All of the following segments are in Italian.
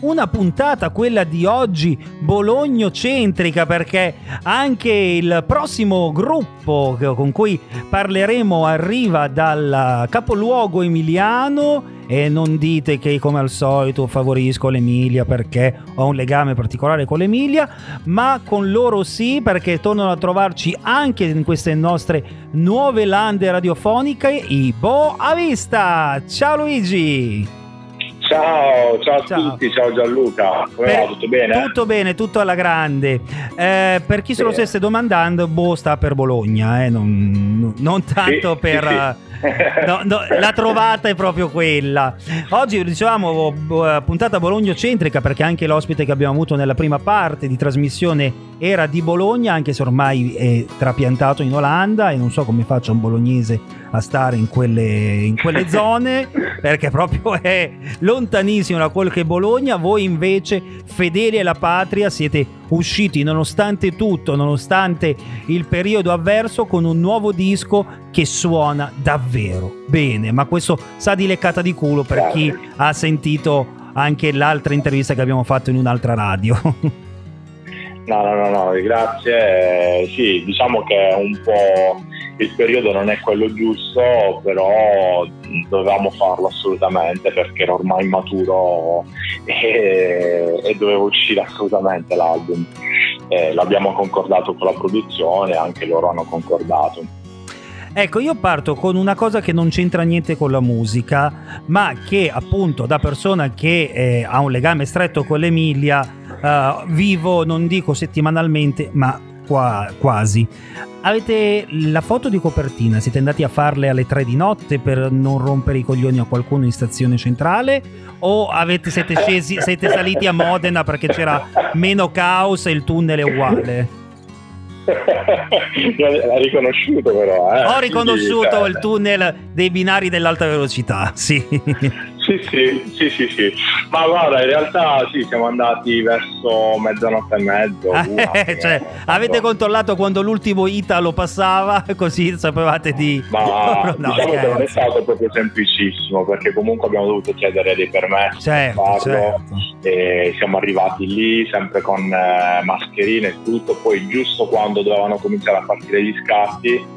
una puntata, quella di oggi, bolognocentrica, perché anche il prossimo gruppo con cui parleremo arriva dal capoluogo emiliano e non dite che come al solito favorisco l'Emilia perché ho un legame particolare con l'Emilia, ma con loro sì perché tornano a trovarci anche in queste nostre nuove lande radiofoniche i Bo a vista. Ciao Luigi! Ciao, ciao a ciao. tutti, ciao Gianluca, come per, va? Tutto bene? Tutto bene, tutto alla grande. Eh, per chi se lo stesse domandando, Bo sta per Bologna, eh? non, non, tanto sì, per... Sì, sì no, no, la trovata è proprio quella. Oggi dicevamo eh, puntata Bologna-centrica perché anche l'ospite che abbiamo avuto nella prima parte di trasmissione era di Bologna, anche se ormai è trapiantato in Olanda e non so come faccia un bolognese a stare in quelle, in quelle zone perché proprio è lontanissimo da quello che è Bologna. Voi invece, fedeli alla patria, siete usciti nonostante tutto, nonostante il periodo avverso, con un nuovo disco che suona davvero bene. Ma questo sa di leccata di culo per chi ha sentito anche l'altra intervista che abbiamo fatto in un'altra radio. No, no, no, no, grazie. Sì, diciamo che un po' il periodo non è quello giusto, però dovevamo farlo assolutamente perché era ormai maturo e, e doveva uscire assolutamente l'album. Eh, l'abbiamo concordato con la produzione, anche loro hanno concordato. Ecco, io parto con una cosa che non c'entra niente con la musica, ma che appunto da persona che eh, ha un legame stretto con l'Emilia, eh, vivo, non dico settimanalmente, ma qua, quasi. Avete la foto di copertina? Siete andati a farle alle 3 di notte per non rompere i coglioni a qualcuno in stazione centrale? O avete, siete, scesi, siete saliti a Modena perché c'era meno caos e il tunnel è uguale? L'ha riconosciuto però. Eh? Ho riconosciuto il tunnel dei binari dell'alta velocità, sì. Sì, sì, sì, sì. Ma guarda, in realtà sì, siamo andati verso mezzanotte e mezzo. Una, eh, cioè, avete controllato quando l'ultimo Italo passava, così sapevate di... Ma no, diciamo che non è stato proprio semplicissimo, perché comunque abbiamo dovuto chiedere dei permessi certo, per farlo. Certo. E siamo arrivati lì sempre con eh, mascherine e tutto, poi giusto quando dovevano cominciare a partire gli scatti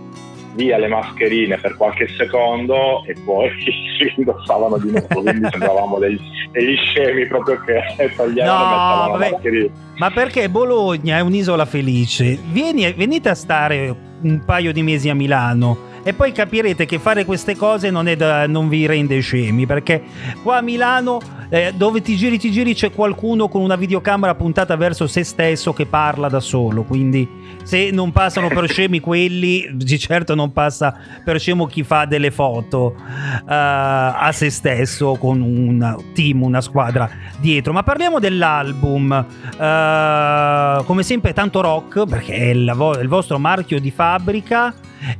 via le mascherine per qualche secondo e poi si indossavano di nuovo, quindi sembravamo degli, degli scemi proprio che toglievano no, e vabbè, mascherine. Ma perché Bologna è un'isola felice? Vieni, venite a stare un paio di mesi a Milano e poi capirete che fare queste cose non, da, non vi rende scemi perché qua a Milano eh, dove ti giri ti giri c'è qualcuno con una videocamera puntata verso se stesso che parla da solo. Quindi se non passano per scemi quelli di certo non passa per scemo chi fa delle foto uh, a se stesso con un team una squadra dietro. Ma parliamo dell'album. Uh, come sempre tanto rock perché è il, il vostro marchio di fabbrica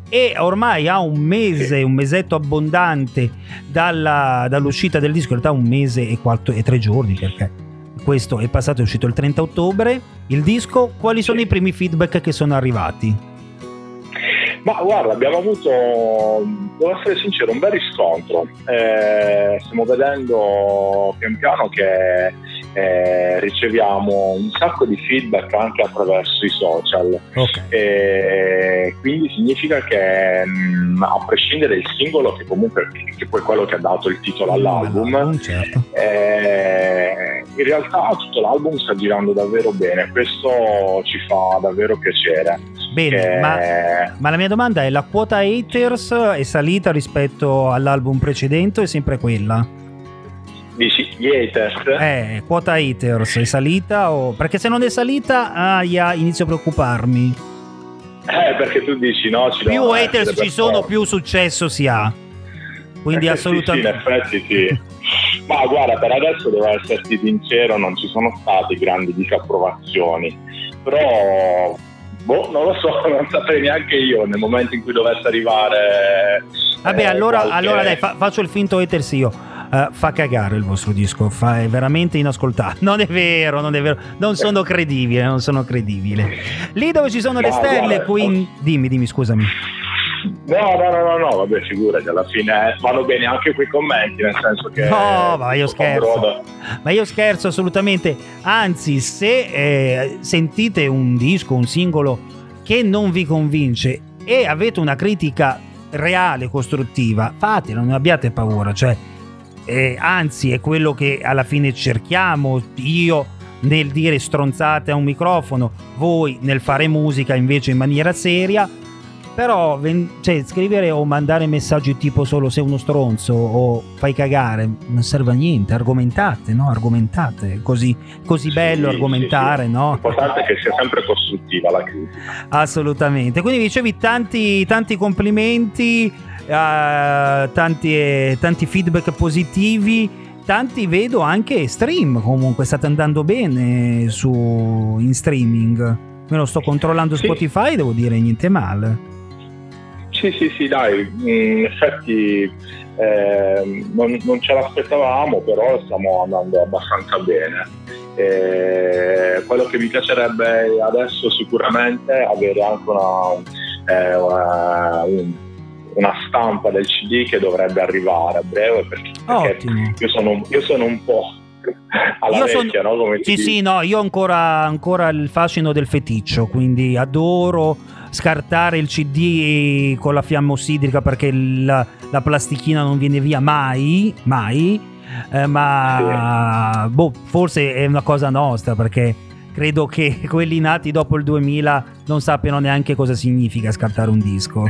e ormai ha un mese, un mesetto abbondante dalla, dall'uscita del disco, in realtà un mese e, quattro, e tre giorni perché questo è passato, è uscito il 30 ottobre. Il disco, quali sono i primi feedback che sono arrivati? Ma guarda, abbiamo avuto, devo essere sincero, un bel riscontro. Eh, stiamo vedendo pian piano che eh, riceviamo un sacco di feedback anche attraverso i social. Okay. Eh, quindi significa che mh, mm, a prescindere dal singolo, che comunque che poi è quello che ha dato il titolo all'album, certo. eh, in realtà tutto l'album sta girando davvero bene. Questo ci fa davvero piacere. Bene, ma, ma, la mia domanda è: la quota haters è salita rispetto all'album precedente o è sempre quella? Gli haters? Eh, quota haters è salita o... Perché se non è salita, ah, yeah, inizio a preoccuparmi. Eh, perché tu dici no, ci Più haters ci sono, più successo si ha. Quindi eh, assolutamente... Sì, sì, in effetti sì. Ma guarda, per adesso devo esserti sincero, non ci sono stati grandi disapprovazioni. Però Boh, non lo so, non saprei neanche io nel momento in cui dovesse arrivare. Vabbè, eh, allora, qualche... allora dai, fa- faccio il finto haters io. Uh, fa cagare il vostro disco, fa, è veramente inascoltabile. Non è vero, non è vero, non sono credibile, non sono credibile. Lì dove ci sono no, le stelle, guarda, quindi... Dimmi, dimmi, scusami. No, no, no, no, no, vabbè, figurati, alla fine vanno bene anche quei commenti, nel senso che... No, ma io scherzo. Ma io scherzo assolutamente. Anzi, se eh, sentite un disco, un singolo che non vi convince e avete una critica reale, costruttiva, fatela, non abbiate paura, cioè... Eh, anzi, è quello che alla fine cerchiamo. Io nel dire stronzate a un microfono, voi nel fare musica invece in maniera seria però cioè, scrivere o mandare messaggi tipo solo sei uno stronzo o fai cagare non serve a niente, argomentate, no? Argomentate, così, così bello sì, argomentare, sì, sì. no? L'importante è che sia sempre costruttiva la critica. Assolutamente. Quindi dicevi tanti, tanti complimenti, uh, tanti, tanti feedback positivi. Tanti vedo anche stream comunque state andando bene su in streaming. Me lo sto controllando Spotify devo dire niente male. Sì, sì, sì, dai, in effetti eh, non, non, ce l'aspettavamo, però stiamo andando abbastanza bene. Eh, quello che mi piacerebbe adesso sicuramente è avere anche una, eh, una, una, stampa del CD che dovrebbe arrivare a breve perché, perché io, sono, io sono un po' alla io vecchia, sono... no? Come sì, sì, no, io ho ancora, ancora il fascino del feticcio, quindi adoro scartare il CD con la fiamma ossidrica perché la, la plastichina non viene via mai, mai, eh, ma sì. boh, forse è una cosa nostra perché credo che quelli nati dopo il 2000 non sappiano neanche cosa significa scartare un disco.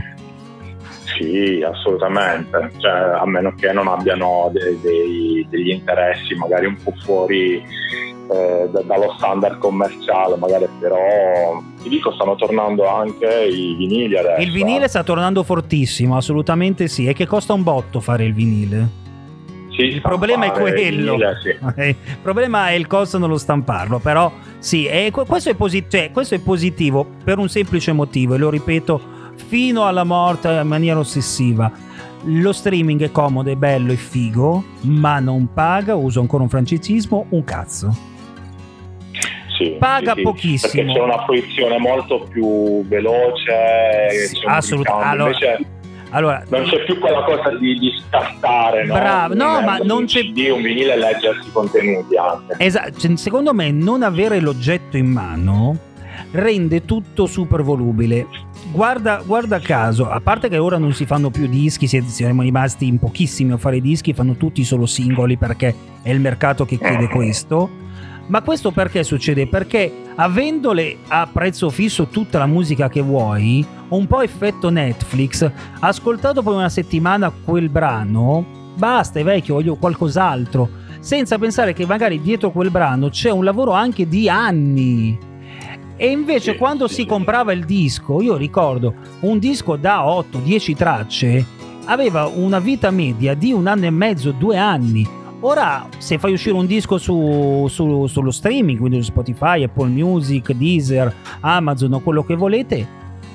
Sì, assolutamente, cioè, a meno che non abbiano dei, dei, degli interessi magari un po' fuori eh, dallo standard commerciale, magari però ti dico stanno tornando anche i vinili adesso. Il vinile sta tornando fortissimo, assolutamente sì, e che costa un botto fare il vinile. Sì, il problema è quello. Vinile, sì. il problema è il costo nello stamparlo, però sì, questo, è posit- cioè, questo è positivo per un semplice motivo, e lo ripeto fino alla morte in maniera ossessiva. Lo streaming è comodo, è bello, è figo, ma non paga, uso ancora un francesismo, un cazzo sì, paga sì, pochissimo. Perché c'è una fruizione molto più veloce. Sì, assolutamente. Allora, allora, non c'è più quella cosa di, di scartare, no? Bravo, no, un, ma non c'è CD, un vinile e leggersi i contenuti anche. Esatto, secondo me non avere l'oggetto in mano rende tutto super volubile. Guarda, guarda caso, a parte che ora non si fanno più dischi, siamo rimasti in pochissimi a fare dischi, fanno tutti solo singoli perché è il mercato che chiede eh. questo ma questo perché succede? Perché avendole a prezzo fisso tutta la musica che vuoi, un po' effetto Netflix, ascoltato poi una settimana quel brano, basta, è vecchio, voglio qualcos'altro, senza pensare che magari dietro quel brano c'è un lavoro anche di anni. E invece quando si comprava il disco, io ricordo un disco da 8-10 tracce, aveva una vita media di un anno e mezzo, due anni Ora, se fai uscire un disco su, su, sullo streaming, quindi su Spotify, Apple Music, Deezer, Amazon o quello che volete,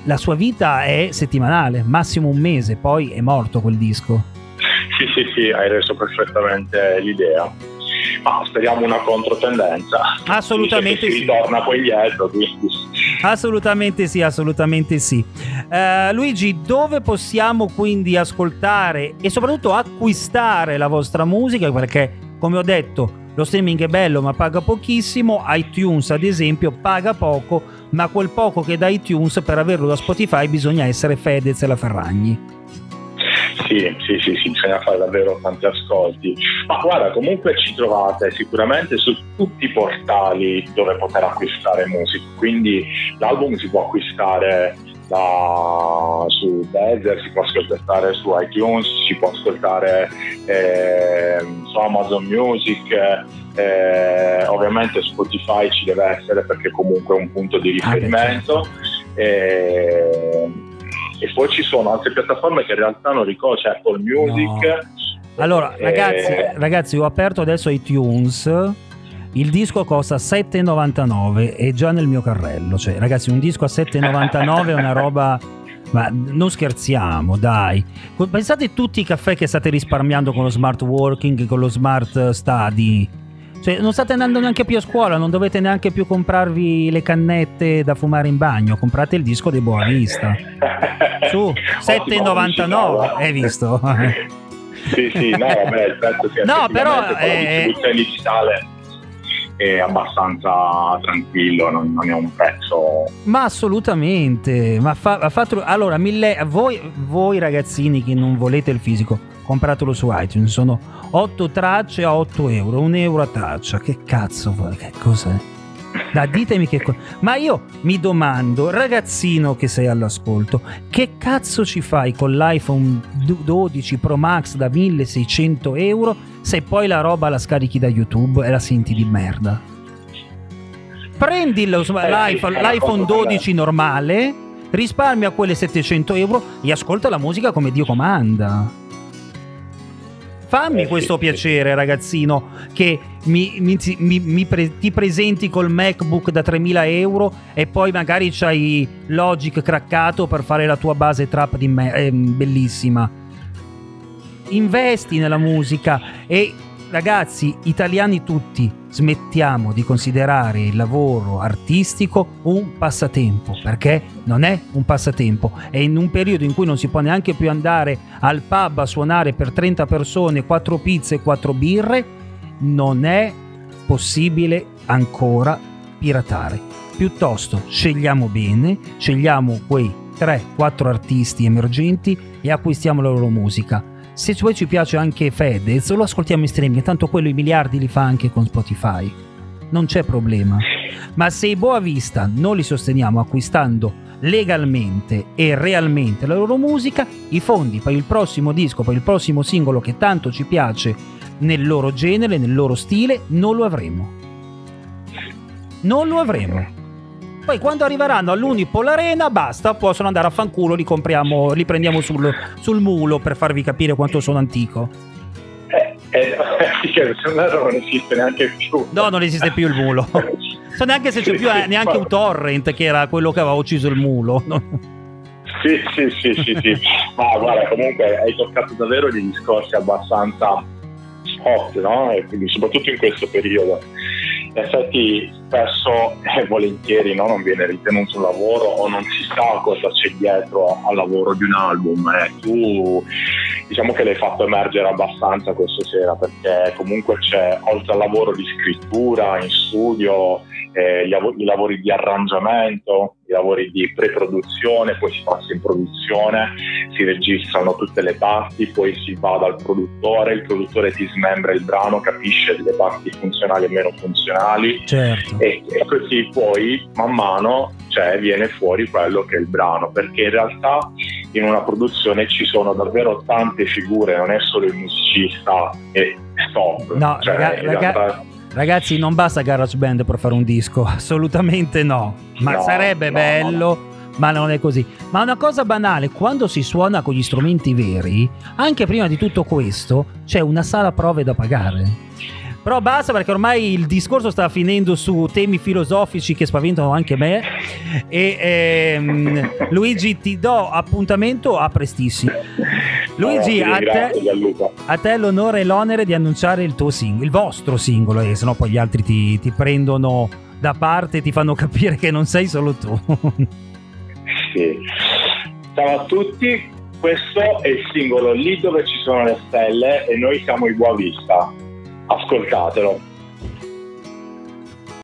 la sua vita è settimanale, massimo un mese, poi è morto quel disco. Sì, sì, sì, hai reso perfettamente l'idea. Ma speriamo una controtendenza. Assolutamente sì. Ritorna poi dietro, quindi. Assolutamente sì, assolutamente sì. Uh, Luigi, dove possiamo quindi ascoltare e soprattutto acquistare la vostra musica? Perché, come ho detto, lo streaming è bello ma paga pochissimo, iTunes ad esempio paga poco, ma quel poco che da iTunes per averlo da Spotify bisogna essere Fedez e la Ferragni. Sì, sì, sì, sì, bisogna fare davvero tanti ascolti. Ma guarda, comunque ci trovate sicuramente su tutti i portali dove poter acquistare musica, quindi l'album si può acquistare da, su Deezer, si può ascoltare su iTunes, si può ascoltare eh, su Amazon Music, eh, ovviamente Spotify ci deve essere perché comunque è un punto di ah, riferimento. Ah, eh, e poi ci sono altre piattaforme che in realtà non ricordo, c'è Apple Music. No. Allora, ragazzi, eh... ragazzi, ho aperto adesso iTunes. Il disco costa 7,99 è già nel mio carrello. Cioè, ragazzi, un disco a 7,99 è una roba. Ma non scherziamo, dai. Pensate tutti i caffè che state risparmiando con lo smart working, con lo smart study Cioè, non state andando neanche più a scuola, non dovete neanche più comprarvi le cannette da fumare in bagno, comprate il disco di Boa Vista. Su, 7,99, hai visto? sì, sì, no, vabbè, il che no, però. Eh, digitale è abbastanza tranquillo, non, non, è un prezzo. Ma assolutamente, ma fa, fa, allora, mille, voi, voi ragazzini che non volete il fisico, compratelo su iTunes, sono 8 tracce a 8 euro, 1 euro a traccia, che cazzo vuoi, che cos'è? Da, ditemi che cosa. Ma io mi domando, ragazzino che sei all'ascolto, che cazzo ci fai con l'iPhone 12 Pro Max da 1600 euro se poi la roba la scarichi da YouTube e la senti di merda? Prendi eh, l'iPhone, l'iPhone 12 normale, risparmia quelle 700 euro e ascolta la musica come Dio comanda. Fammi eh, questo sì, piacere, sì. ragazzino, che mi, mi, mi, pre, ti presenti col MacBook da 3000 euro e poi magari c'hai Logic craccato per fare la tua base trap di me, eh, bellissima. Investi nella musica e ragazzi, italiani tutti, smettiamo di considerare il lavoro artistico un passatempo, perché non è un passatempo. E in un periodo in cui non si può neanche più andare al pub a suonare per 30 persone, 4 pizze e 4 birre, non è possibile ancora piratare. Piuttosto scegliamo bene, scegliamo quei 3-4 artisti emergenti e acquistiamo la loro musica se poi ci piace anche Fedez, lo ascoltiamo in streaming, tanto quello i miliardi li fa anche con Spotify. Non c'è problema. Ma se i Boa Vista non li sosteniamo acquistando legalmente e realmente la loro musica, i fondi per il prossimo disco, per il prossimo singolo che tanto ci piace nel loro genere, nel loro stile, non lo avremo. Non lo avremo. Poi quando arriveranno all'Unipol Arena, basta, possono andare a fanculo, li compriamo, li prendiamo sul, sul mulo per farvi capire quanto sono antico. Eh, eh, non esiste neanche più. No, non esiste più il mulo. So neanche se c'è più eh, neanche un torrent che era quello che aveva ucciso il mulo. Sì, sì, sì, sì, sì. Ma guarda, comunque hai toccato davvero dei discorsi abbastanza hot, no? E quindi soprattutto in questo periodo in effetti spesso e volentieri no, non viene ritenuto un lavoro o non si sa cosa c'è dietro al lavoro di un album. Eh. Tu diciamo che l'hai fatto emergere abbastanza questa sera perché comunque c'è oltre al lavoro di scrittura in studio eh, i lavori di arrangiamento, i lavori di pre-produzione, poi si passa in produzione, si registrano tutte le parti, poi si va dal produttore, il produttore ti smembra il brano, capisce le parti funzionali e meno funzionali certo. E, e, così poi man mano cioè, viene fuori quello che è il brano, perché in realtà in una produzione ci sono davvero tante figure, non è solo il musicista e stop. No, cioè, raga, realtà... Ragazzi, non basta GarageBand per fare un disco, assolutamente no. Ma no, sarebbe no, bello, no. ma non è così. Ma una cosa banale, quando si suona con gli strumenti veri, anche prima di tutto questo, c'è una sala prove da pagare. Però basta perché ormai il discorso sta finendo su temi filosofici che spaventano anche me. E ehm, Luigi, ti do appuntamento a prestissimo. Luigi, a te, a te, l'onore e l'onere di annunciare il tuo singolo, il vostro singolo, e eh, sennò poi gli altri ti, ti prendono da parte e ti fanno capire che non sei solo tu. sì. Ciao a tutti, questo è il singolo Lì dove ci sono le stelle e noi siamo i Boavista ascoltatelo.